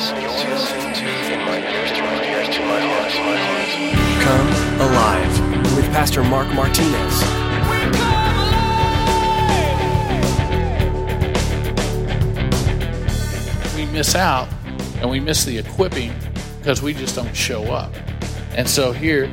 listening to In My Ears to My Ears to My Heart. Come Alive with Pastor Mark Martinez. we miss out and we miss the equipping because we just don't show up. And so here,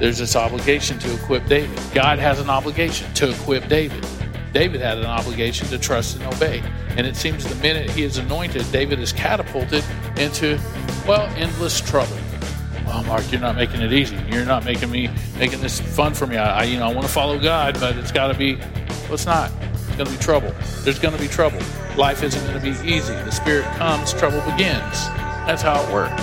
there's this obligation to equip David. God has an obligation to equip David. David had an obligation to trust and obey. And it seems the minute he is anointed, David is catapulted into, well, endless trouble. Well, Mark, you're not making it easy. You're not making me making this fun for me. I, I you know, I want to follow God, but it's got to be. Well, it's not. It's going to be trouble. There's going to be trouble. Life isn't going to be easy. The Spirit comes, trouble begins. That's how it works.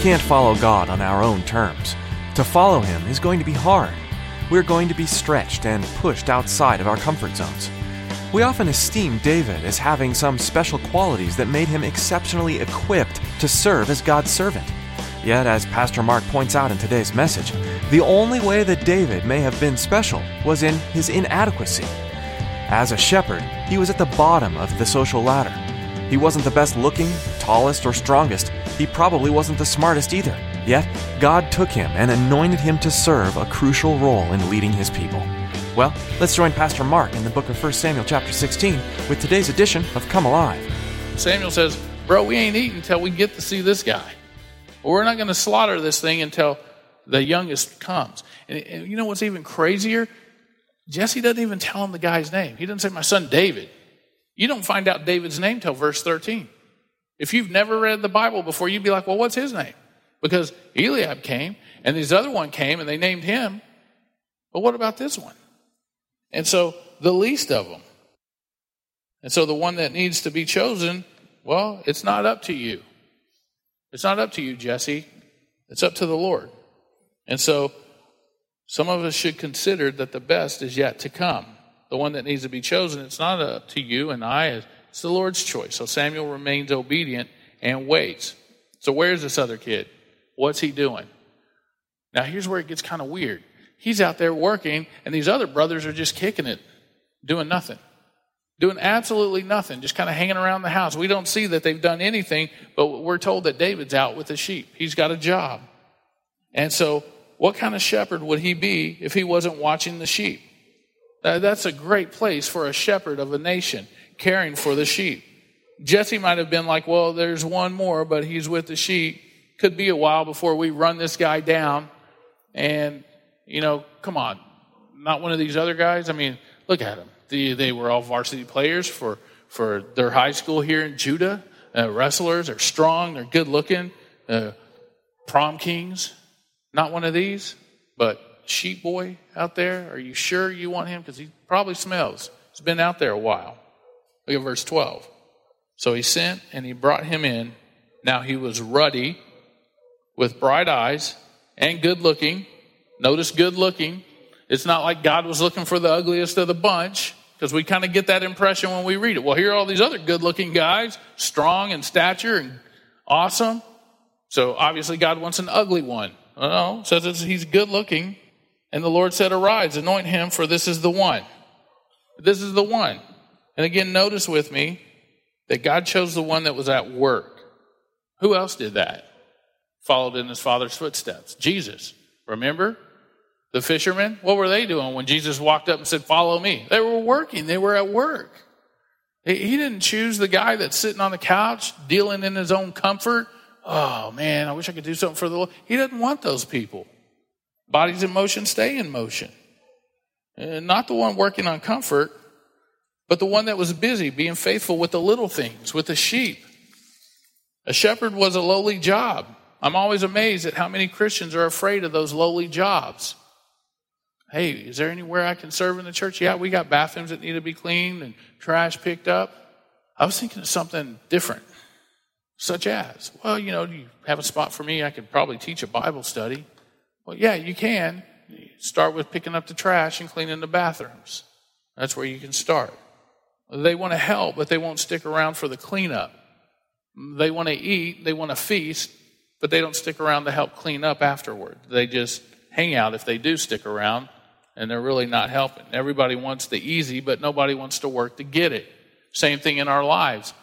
Can't follow God on our own terms. To follow Him is going to be hard. We're going to be stretched and pushed outside of our comfort zones. We often esteem David as having some special qualities that made him exceptionally equipped to serve as God's servant. Yet, as Pastor Mark points out in today's message, the only way that David may have been special was in his inadequacy. As a shepherd, he was at the bottom of the social ladder. He wasn't the best looking, tallest, or strongest. He probably wasn't the smartest either. Yet, God took him and anointed him to serve a crucial role in leading his people. Well, let's join Pastor Mark in the book of 1 Samuel chapter 16 with today's edition of Come Alive. Samuel says, Bro, we ain't eating until we get to see this guy. We're not going to slaughter this thing until the youngest comes. And, and you know what's even crazier? Jesse doesn't even tell him the guy's name. He doesn't say, My son David. You don't find out David's name till verse 13. If you've never read the Bible before, you'd be like, Well, what's his name? Because Eliab came, and this other one came, and they named him. But what about this one? And so the least of them. And so the one that needs to be chosen, well, it's not up to you. It's not up to you, Jesse. It's up to the Lord. And so some of us should consider that the best is yet to come. The one that needs to be chosen, it's not up to you and I, it's the Lord's choice. So Samuel remains obedient and waits. So where's this other kid? What's he doing? Now here's where it gets kind of weird. He's out there working, and these other brothers are just kicking it, doing nothing. Doing absolutely nothing, just kind of hanging around the house. We don't see that they've done anything, but we're told that David's out with the sheep. He's got a job. And so, what kind of shepherd would he be if he wasn't watching the sheep? That's a great place for a shepherd of a nation, caring for the sheep. Jesse might have been like, well, there's one more, but he's with the sheep. Could be a while before we run this guy down. And, you know, come on. Not one of these other guys. I mean, look at them. They, they were all varsity players for, for their high school here in Judah. Uh, wrestlers are strong, they're good looking, uh, prom kings. Not one of these, but sheep boy out there. Are you sure you want him? Because he probably smells. He's been out there a while. Look at verse 12. So he sent and he brought him in. Now he was ruddy with bright eyes and good looking. Notice good looking. It's not like God was looking for the ugliest of the bunch because we kind of get that impression when we read it. Well, here are all these other good looking guys, strong in stature and awesome. So obviously God wants an ugly one. No, says he's good looking. And the Lord said, Arise, anoint him, for this is the one. This is the one. And again, notice with me that God chose the one that was at work. Who else did that? Followed in his father's footsteps. Jesus. Remember? The fishermen? What were they doing when Jesus walked up and said, Follow me? They were working, they were at work. He didn't choose the guy that's sitting on the couch, dealing in his own comfort. Oh man, I wish I could do something for the Lord. He doesn't want those people. Bodies in motion stay in motion. And not the one working on comfort, but the one that was busy being faithful with the little things, with the sheep. A shepherd was a lowly job. I'm always amazed at how many Christians are afraid of those lowly jobs. Hey, is there anywhere I can serve in the church? Yeah, we got bathrooms that need to be cleaned and trash picked up. I was thinking of something different, such as, well, you know, do you have a spot for me? I could probably teach a Bible study. Well, yeah, you can. Start with picking up the trash and cleaning the bathrooms. That's where you can start. They want to help, but they won't stick around for the cleanup. They want to eat, they want to feast, but they don't stick around to help clean up afterward. They just hang out if they do stick around, and they're really not helping. Everybody wants the easy, but nobody wants to work to get it. Same thing in our lives.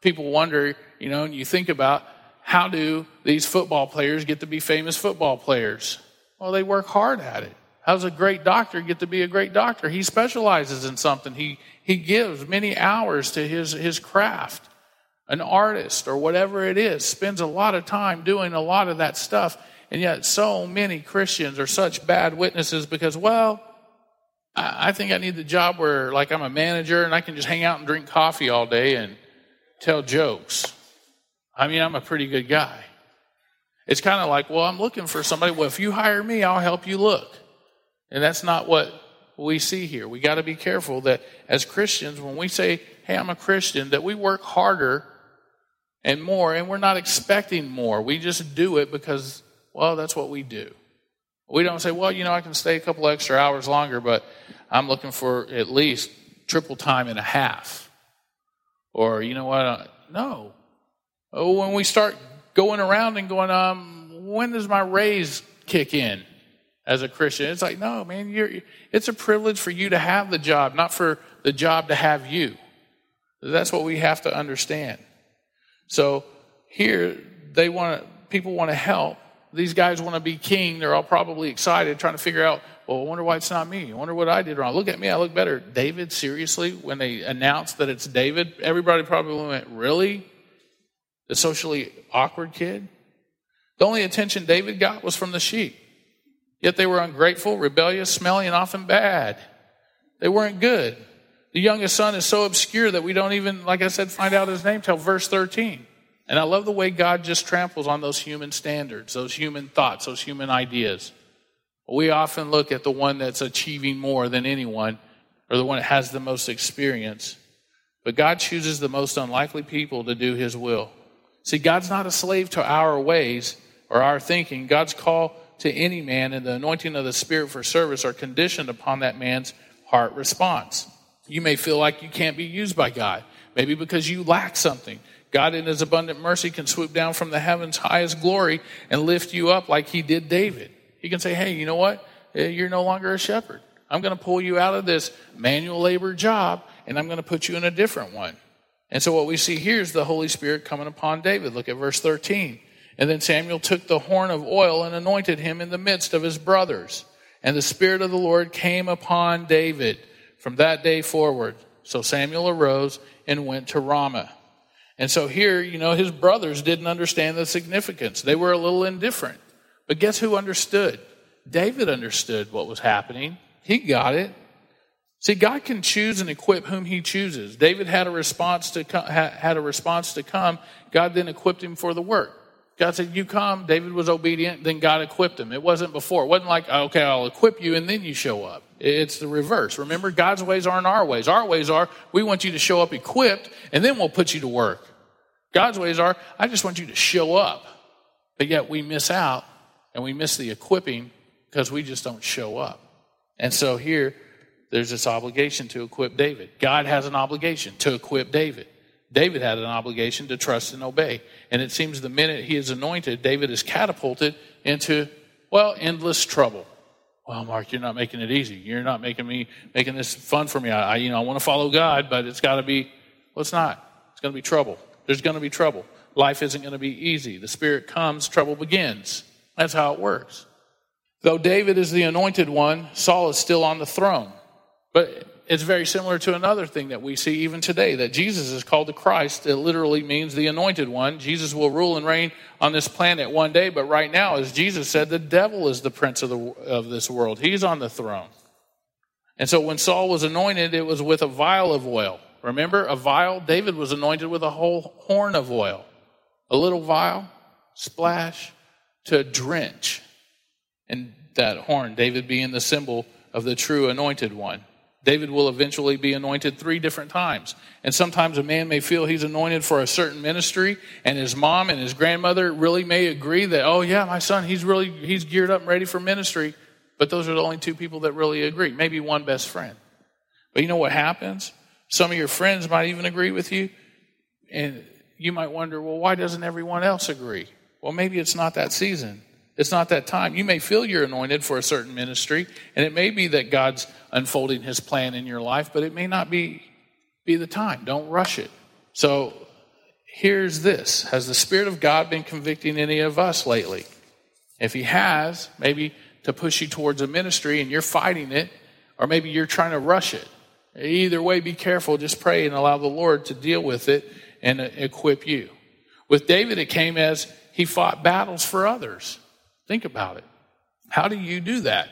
People wonder, you know, and you think about how do these football players get to be famous football players? Well, they work hard at it. How does a great doctor get to be a great doctor? He specializes in something. He, he gives many hours to his, his craft. An artist or whatever it is spends a lot of time doing a lot of that stuff. And yet, so many Christians are such bad witnesses because, well, I I think I need the job where, like, I'm a manager and I can just hang out and drink coffee all day and tell jokes. I mean, I'm a pretty good guy. It's kind of like, well, I'm looking for somebody. Well, if you hire me, I'll help you look. And that's not what we see here. We got to be careful that as Christians, when we say, hey, I'm a Christian, that we work harder and more, and we're not expecting more. We just do it because, well, that's what we do. We don't say, well, you know, I can stay a couple extra hours longer, but I'm looking for at least triple time and a half. Or, you know what? No. Oh, when we start going around and going, um, when does my raise kick in as a Christian? It's like, no, man, you're, it's a privilege for you to have the job, not for the job to have you. That's what we have to understand. So here, they want to, people want to help. These guys want to be king. They're all probably excited, trying to figure out, well, I wonder why it's not me. I wonder what I did wrong. Look at me, I look better. David, seriously, when they announced that it's David, everybody probably went, really? The socially awkward kid? The only attention David got was from the sheep. Yet they were ungrateful, rebellious, smelly, and often bad. They weren't good. The youngest son is so obscure that we don't even, like I said, find out his name till verse 13. And I love the way God just tramples on those human standards, those human thoughts, those human ideas. We often look at the one that's achieving more than anyone or the one that has the most experience. But God chooses the most unlikely people to do his will. See, God's not a slave to our ways or our thinking. God's call to any man and the anointing of the Spirit for service are conditioned upon that man's heart response. You may feel like you can't be used by God, maybe because you lack something. God, in His abundant mercy, can swoop down from the heavens' highest glory and lift you up like He did David. He can say, Hey, you know what? Eh, You're no longer a shepherd. I'm going to pull you out of this manual labor job and I'm going to put you in a different one. And so what we see here is the Holy Spirit coming upon David. Look at verse 13. And then Samuel took the horn of oil and anointed him in the midst of his brothers. And the Spirit of the Lord came upon David from that day forward. So Samuel arose and went to Ramah. And so here, you know, his brothers didn't understand the significance. They were a little indifferent. But guess who understood? David understood what was happening. He got it. See, God can choose and equip whom He chooses. David had a response to co- ha- had a response to come. God then equipped him for the work. God said, "You come." David was obedient. Then God equipped him. It wasn't before. It wasn't like, "Okay, I'll equip you and then you show up." It's the reverse. Remember, God's ways aren't our ways. Our ways are we want you to show up equipped, and then we'll put you to work. God's ways are I just want you to show up, but yet we miss out and we miss the equipping because we just don't show up. And so here, there's this obligation to equip David. God has an obligation to equip David. David had an obligation to trust and obey. And it seems the minute he is anointed, David is catapulted into, well, endless trouble. Well, Mark, you're not making it easy. You're not making me making this fun for me. I, you know, I want to follow God, but it's got to be. Well, it's not. It's going to be trouble. There's going to be trouble. Life isn't going to be easy. The Spirit comes, trouble begins. That's how it works. Though David is the anointed one, Saul is still on the throne. But it's very similar to another thing that we see even today that Jesus is called the Christ. It literally means the anointed one. Jesus will rule and reign on this planet one day, but right now, as Jesus said, the devil is the prince of, the, of this world. He's on the throne. And so when Saul was anointed, it was with a vial of oil. Remember, a vial? David was anointed with a whole horn of oil. A little vial, splash, to drench. And that horn, David being the symbol of the true anointed one. David will eventually be anointed three different times. And sometimes a man may feel he's anointed for a certain ministry, and his mom and his grandmother really may agree that, oh, yeah, my son, he's really, he's geared up and ready for ministry. But those are the only two people that really agree. Maybe one best friend. But you know what happens? Some of your friends might even agree with you, and you might wonder, well, why doesn't everyone else agree? Well, maybe it's not that season. It's not that time. You may feel you're anointed for a certain ministry, and it may be that God's unfolding his plan in your life, but it may not be, be the time. Don't rush it. So here's this Has the Spirit of God been convicting any of us lately? If he has, maybe to push you towards a ministry and you're fighting it, or maybe you're trying to rush it. Either way, be careful. Just pray and allow the Lord to deal with it and equip you. With David, it came as he fought battles for others. Think about it. How do you do that?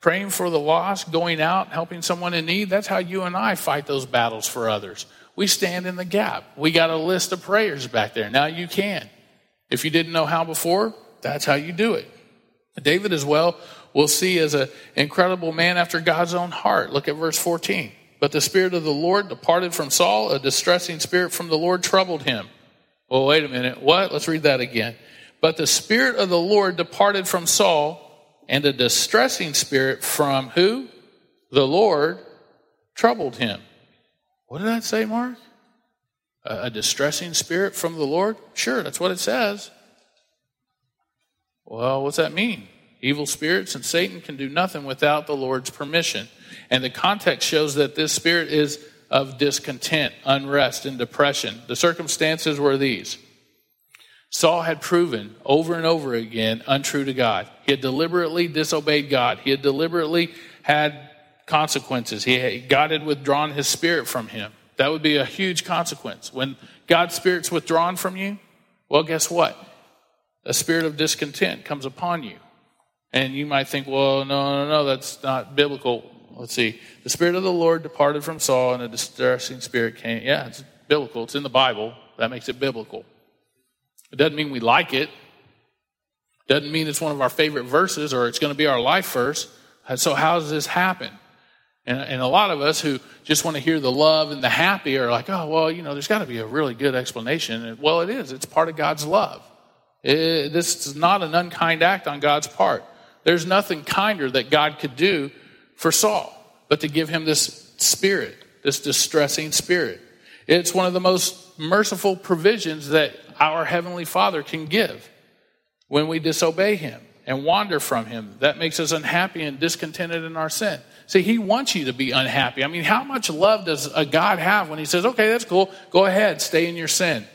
Praying for the lost, going out, helping someone in need. That's how you and I fight those battles for others. We stand in the gap. We got a list of prayers back there. Now you can. If you didn't know how before, that's how you do it. David as well, we'll see as an incredible man after God's own heart. Look at verse 14. But the Spirit of the Lord departed from Saul, a distressing spirit from the Lord troubled him. Well, wait a minute. What? Let's read that again. But the Spirit of the Lord departed from Saul, and a distressing spirit from who? The Lord troubled him. What did that say, Mark? A, a distressing spirit from the Lord? Sure, that's what it says. Well, what's that mean? Evil spirits and Satan can do nothing without the Lord's permission. And the context shows that this spirit is of discontent, unrest, and depression. The circumstances were these Saul had proven over and over again untrue to God. He had deliberately disobeyed God, he had deliberately had consequences. He, God had withdrawn his spirit from him. That would be a huge consequence. When God's spirit's withdrawn from you, well, guess what? A spirit of discontent comes upon you. And you might think, well, no, no, no, that's not biblical. Let's see. The Spirit of the Lord departed from Saul, and a distressing spirit came. Yeah, it's biblical. It's in the Bible. That makes it biblical. It doesn't mean we like it. Doesn't mean it's one of our favorite verses or it's going to be our life verse. Uh, so, how does this happen? And, and a lot of us who just want to hear the love and the happy are like, oh, well, you know, there's got to be a really good explanation. And, well, it is. It's part of God's love. It, this is not an unkind act on God's part. There's nothing kinder that God could do for Saul but to give him this spirit, this distressing spirit. It's one of the most merciful provisions that our Heavenly Father can give when we disobey Him and wander from Him. That makes us unhappy and discontented in our sin. See, He wants you to be unhappy. I mean, how much love does a God have when He says, okay, that's cool, go ahead, stay in your sin?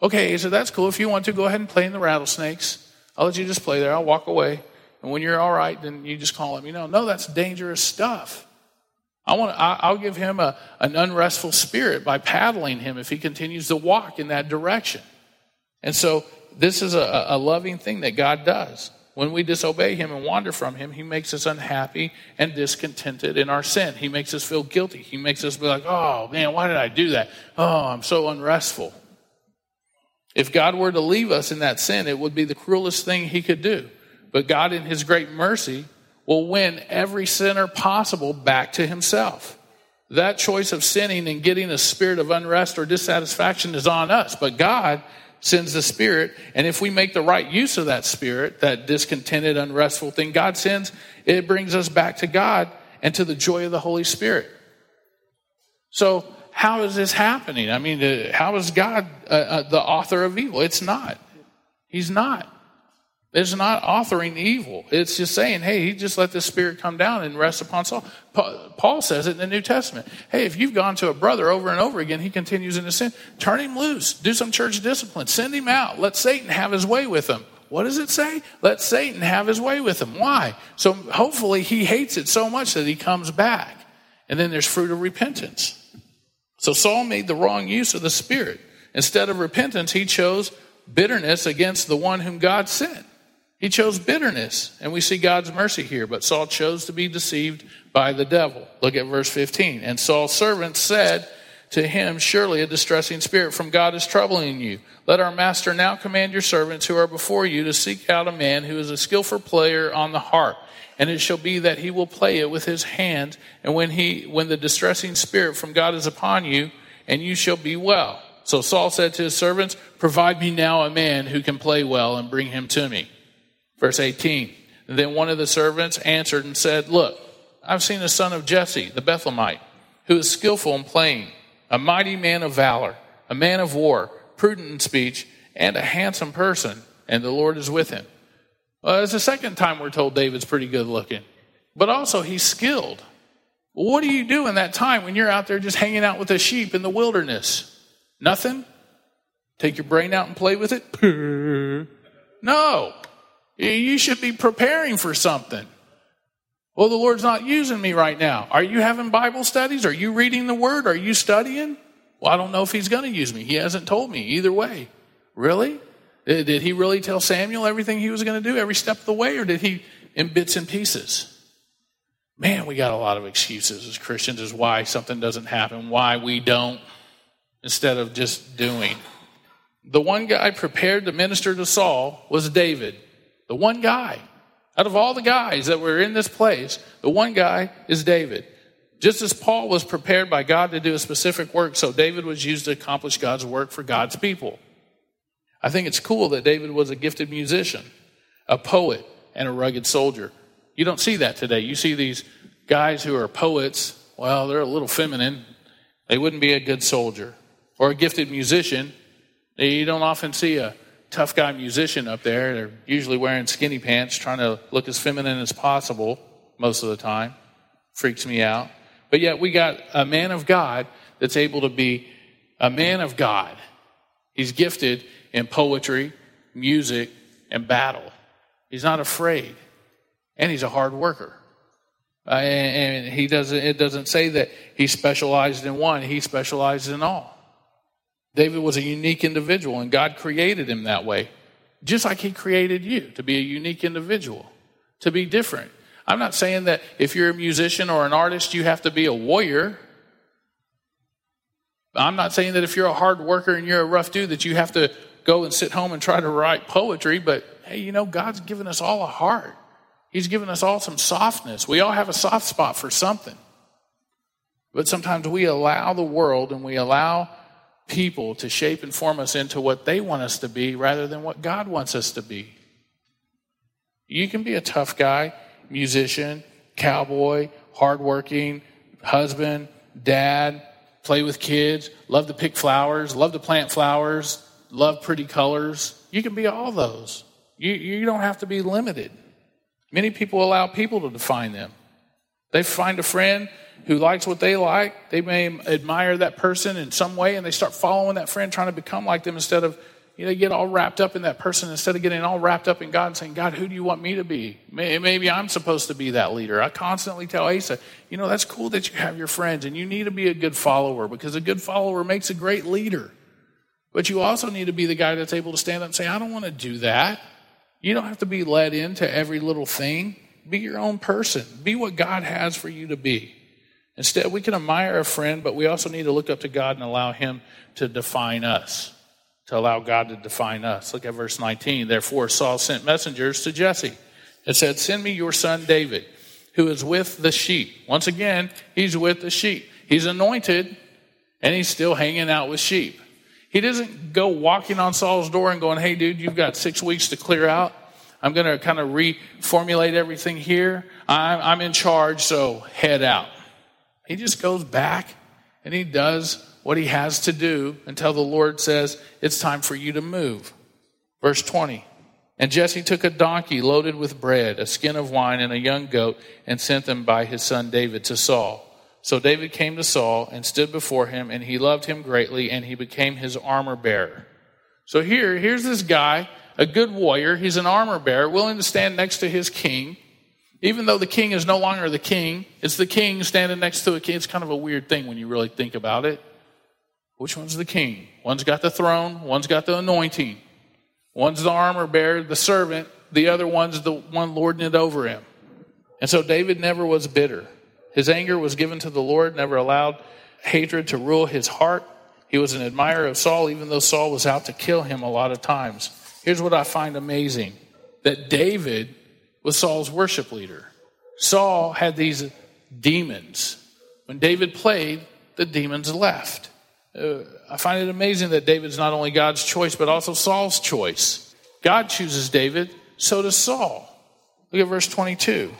Okay, he said, that's cool. If you want to, go ahead and play in the rattlesnakes. I'll let you just play there. I'll walk away. And when you're all right, then you just call him. You know, no, that's dangerous stuff. I want to, I, will give him a, an unrestful spirit by paddling him if he continues to walk in that direction. And so this is a, a loving thing that God does. When we disobey him and wander from him, he makes us unhappy and discontented in our sin. He makes us feel guilty. He makes us be like, oh man, why did I do that? Oh, I'm so unrestful. If God were to leave us in that sin, it would be the cruelest thing he could do. But God, in his great mercy, will win every sinner possible back to himself. That choice of sinning and getting a spirit of unrest or dissatisfaction is on us. But God sends the Spirit, and if we make the right use of that Spirit, that discontented, unrestful thing God sends, it brings us back to God and to the joy of the Holy Spirit. So, how is this happening? I mean, uh, how is God uh, uh, the author of evil? It's not. He's not. It's not authoring evil. It's just saying, hey, he just let the Spirit come down and rest upon Saul. Paul says it in the New Testament. Hey, if you've gone to a brother over and over again, he continues in his sin, turn him loose. Do some church discipline. Send him out. Let Satan have his way with him. What does it say? Let Satan have his way with him. Why? So hopefully he hates it so much that he comes back. And then there's fruit of repentance. So Saul made the wrong use of the Spirit. Instead of repentance, he chose bitterness against the one whom God sent. He chose bitterness, and we see God's mercy here. But Saul chose to be deceived by the devil. Look at verse 15. And Saul's servants said to him, Surely a distressing spirit from God is troubling you. Let our master now command your servants who are before you to seek out a man who is a skillful player on the harp. And it shall be that he will play it with his hand, and when he when the distressing spirit from God is upon you, and you shall be well. So Saul said to his servants, Provide me now a man who can play well, and bring him to me. Verse 18. Then one of the servants answered and said, Look, I've seen the son of Jesse, the Bethlehemite, who is skillful in playing, a mighty man of valor, a man of war, prudent in speech, and a handsome person, and the Lord is with him. Well, it's the second time we're told David's pretty good looking, but also he's skilled. What do you do in that time when you're out there just hanging out with the sheep in the wilderness? Nothing? Take your brain out and play with it? No. You should be preparing for something. Well, the Lord's not using me right now. Are you having Bible studies? Are you reading the Word? Are you studying? Well, I don't know if He's going to use me. He hasn't told me either way. Really? Did He really tell Samuel everything He was going to do every step of the way, or did He in bits and pieces? Man, we got a lot of excuses as Christians as why something doesn't happen, why we don't, instead of just doing. The one guy prepared to minister to Saul was David. The one guy. Out of all the guys that were in this place, the one guy is David. Just as Paul was prepared by God to do a specific work, so David was used to accomplish God's work for God's people. I think it's cool that David was a gifted musician, a poet, and a rugged soldier. You don't see that today. You see these guys who are poets, well, they're a little feminine. They wouldn't be a good soldier. Or a gifted musician. You don't often see a tough guy musician up there. They're usually wearing skinny pants, trying to look as feminine as possible most of the time. Freaks me out. But yet we got a man of God that's able to be a man of God. He's gifted in poetry, music, and battle. He's not afraid. And he's a hard worker. Uh, and, and he doesn't, it doesn't say that he specialized in one, he specialized in all. David was a unique individual, and God created him that way, just like he created you to be a unique individual, to be different. I'm not saying that if you're a musician or an artist, you have to be a warrior. I'm not saying that if you're a hard worker and you're a rough dude that you have to go and sit home and try to write poetry, but hey, you know, God's given us all a heart. He's given us all some softness. We all have a soft spot for something. But sometimes we allow the world and we allow people to shape and form us into what they want us to be rather than what God wants us to be. You can be a tough guy, musician, cowboy, hardworking, husband, dad, play with kids, love to pick flowers, love to plant flowers, love pretty colors. You can be all those. You, you don't have to be limited. Many people allow people to define them. They find a friend who likes what they like. They may admire that person in some way and they start following that friend, trying to become like them instead of, you know, get all wrapped up in that person instead of getting all wrapped up in God and saying, God, who do you want me to be? Maybe I'm supposed to be that leader. I constantly tell Asa, you know, that's cool that you have your friends and you need to be a good follower because a good follower makes a great leader. But you also need to be the guy that's able to stand up and say, I don't want to do that. You don't have to be led into every little thing. Be your own person. Be what God has for you to be. Instead, we can admire a friend, but we also need to look up to God and allow Him to define us, to allow God to define us. Look at verse 19. Therefore, Saul sent messengers to Jesse and said, Send me your son David, who is with the sheep. Once again, he's with the sheep. He's anointed, and he's still hanging out with sheep. He doesn't go walking on Saul's door and going, Hey, dude, you've got six weeks to clear out. I'm going to kind of reformulate everything here. I'm, I'm in charge, so head out. He just goes back and he does what he has to do until the Lord says, It's time for you to move. Verse 20. And Jesse took a donkey loaded with bread, a skin of wine, and a young goat, and sent them by his son David to Saul. So David came to Saul and stood before him, and he loved him greatly, and he became his armor bearer. So here, here's this guy, a good warrior. He's an armor bearer, willing to stand next to his king. Even though the king is no longer the king, it's the king standing next to a king. It's kind of a weird thing when you really think about it. Which one's the king? One's got the throne, one's got the anointing. One's the armor bearer, the servant, the other one's the one lording it over him. And so David never was bitter. His anger was given to the Lord, never allowed hatred to rule his heart. He was an admirer of Saul, even though Saul was out to kill him a lot of times. Here's what I find amazing that David was Saul's worship leader. Saul had these demons. When David played, the demons left. Uh, I find it amazing that David's not only God's choice, but also Saul's choice. God chooses David, so does Saul. Look at verse 22.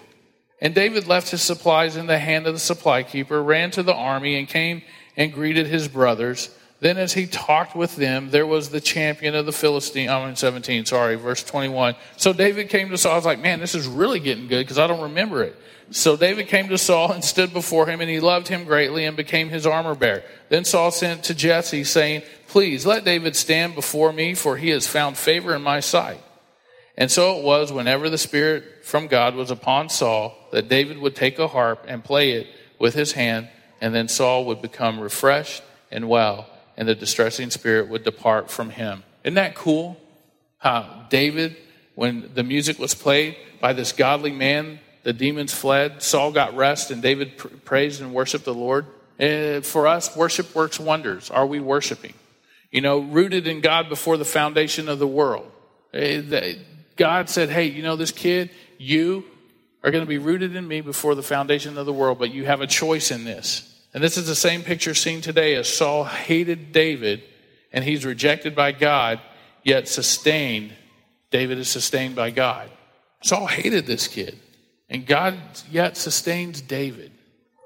And David left his supplies in the hand of the supply keeper, ran to the army, and came and greeted his brothers. Then, as he talked with them, there was the champion of the Philistine. I'm in 17, sorry, verse 21. So David came to Saul. I was like, man, this is really getting good because I don't remember it. So David came to Saul and stood before him, and he loved him greatly and became his armor bearer. Then Saul sent to Jesse, saying, Please let David stand before me, for he has found favor in my sight. And so it was, whenever the Spirit from God was upon Saul, that David would take a harp and play it with his hand, and then Saul would become refreshed and well, and the distressing spirit would depart from him. Isn't that cool? How David, when the music was played by this godly man, the demons fled, Saul got rest, and David pr- praised and worshiped the Lord. Eh, for us, worship works wonders. Are we worshiping? You know, rooted in God before the foundation of the world. Eh, God said, hey, you know, this kid, you are going to be rooted in me before the foundation of the world, but you have a choice in this. And this is the same picture seen today as Saul hated David and he's rejected by God, yet sustained. David is sustained by God. Saul hated this kid, and God yet sustains David.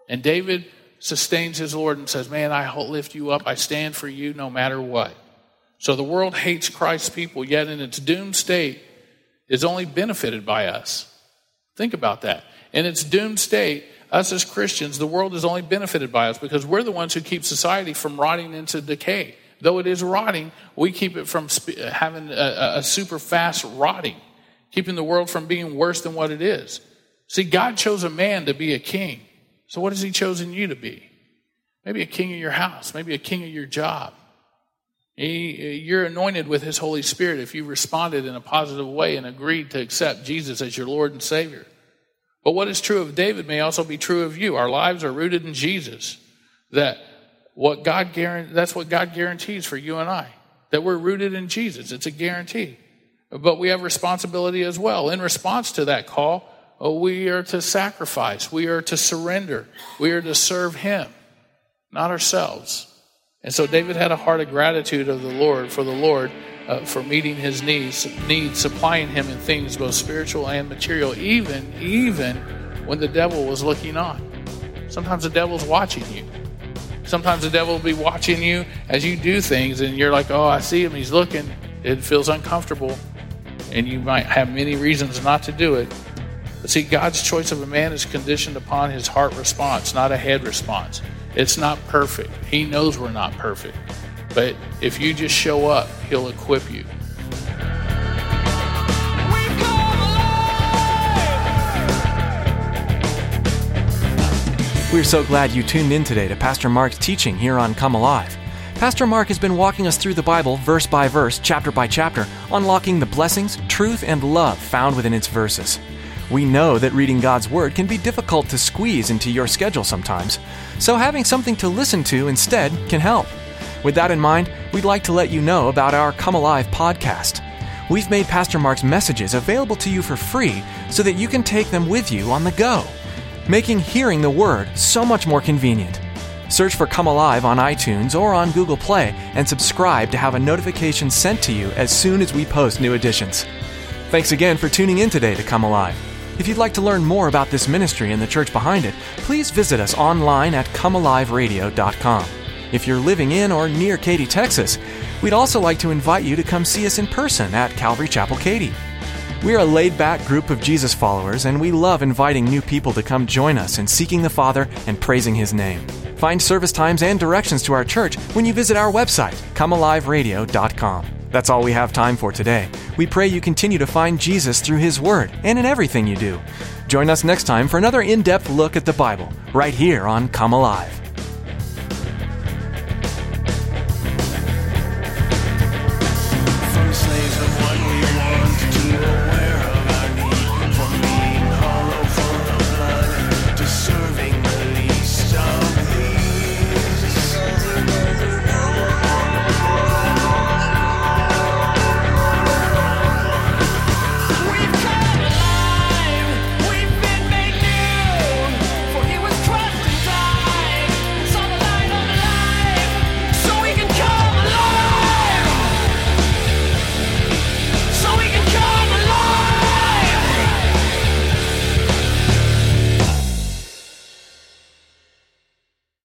And David sustains his Lord and says, Man, I lift you up. I stand for you no matter what. So the world hates Christ's people, yet in its doomed state is only benefited by us. Think about that. In its doomed state, us as Christians, the world is only benefited by us because we're the ones who keep society from rotting into decay. Though it is rotting, we keep it from sp- uh, having a, a super fast rotting, keeping the world from being worse than what it is. See, God chose a man to be a king. So what has he chosen you to be? Maybe a king of your house, maybe a king of your job. He, uh, you're anointed with his Holy Spirit if you responded in a positive way and agreed to accept Jesus as your Lord and Savior. But what is true of David may also be true of you. Our lives are rooted in Jesus. That what God guarantee, that's what God guarantees for you and I. That we're rooted in Jesus. It's a guarantee. But we have responsibility as well. In response to that call, uh, we are to sacrifice. We are to surrender. We are to serve Him, not ourselves. And so David had a heart of gratitude of the Lord for the Lord uh, for meeting his needs, needs, supplying him in things both spiritual and material, even even when the devil was looking on. Sometimes the devil's watching you. Sometimes the devil will be watching you as you do things, and you're like, "Oh, I see him. He's looking." It feels uncomfortable, and you might have many reasons not to do it. But see, God's choice of a man is conditioned upon his heart response, not a head response. It's not perfect. He knows we're not perfect. But if you just show up, he'll equip you. We're so glad you tuned in today to Pastor Mark's teaching here on Come Alive. Pastor Mark has been walking us through the Bible verse by verse, chapter by chapter, unlocking the blessings, truth, and love found within its verses. We know that reading God's Word can be difficult to squeeze into your schedule sometimes, so having something to listen to instead can help. With that in mind, we'd like to let you know about our Come Alive podcast. We've made Pastor Mark's messages available to you for free so that you can take them with you on the go, making hearing the Word so much more convenient. Search for Come Alive on iTunes or on Google Play and subscribe to have a notification sent to you as soon as we post new editions. Thanks again for tuning in today to Come Alive. If you'd like to learn more about this ministry and the church behind it, please visit us online at comealiveradio.com. If you're living in or near Katy, Texas, we'd also like to invite you to come see us in person at Calvary Chapel Katy. We're a laid back group of Jesus followers, and we love inviting new people to come join us in seeking the Father and praising His name. Find service times and directions to our church when you visit our website, comealiveradio.com. That's all we have time for today. We pray you continue to find Jesus through His Word and in everything you do. Join us next time for another in depth look at the Bible, right here on Come Alive.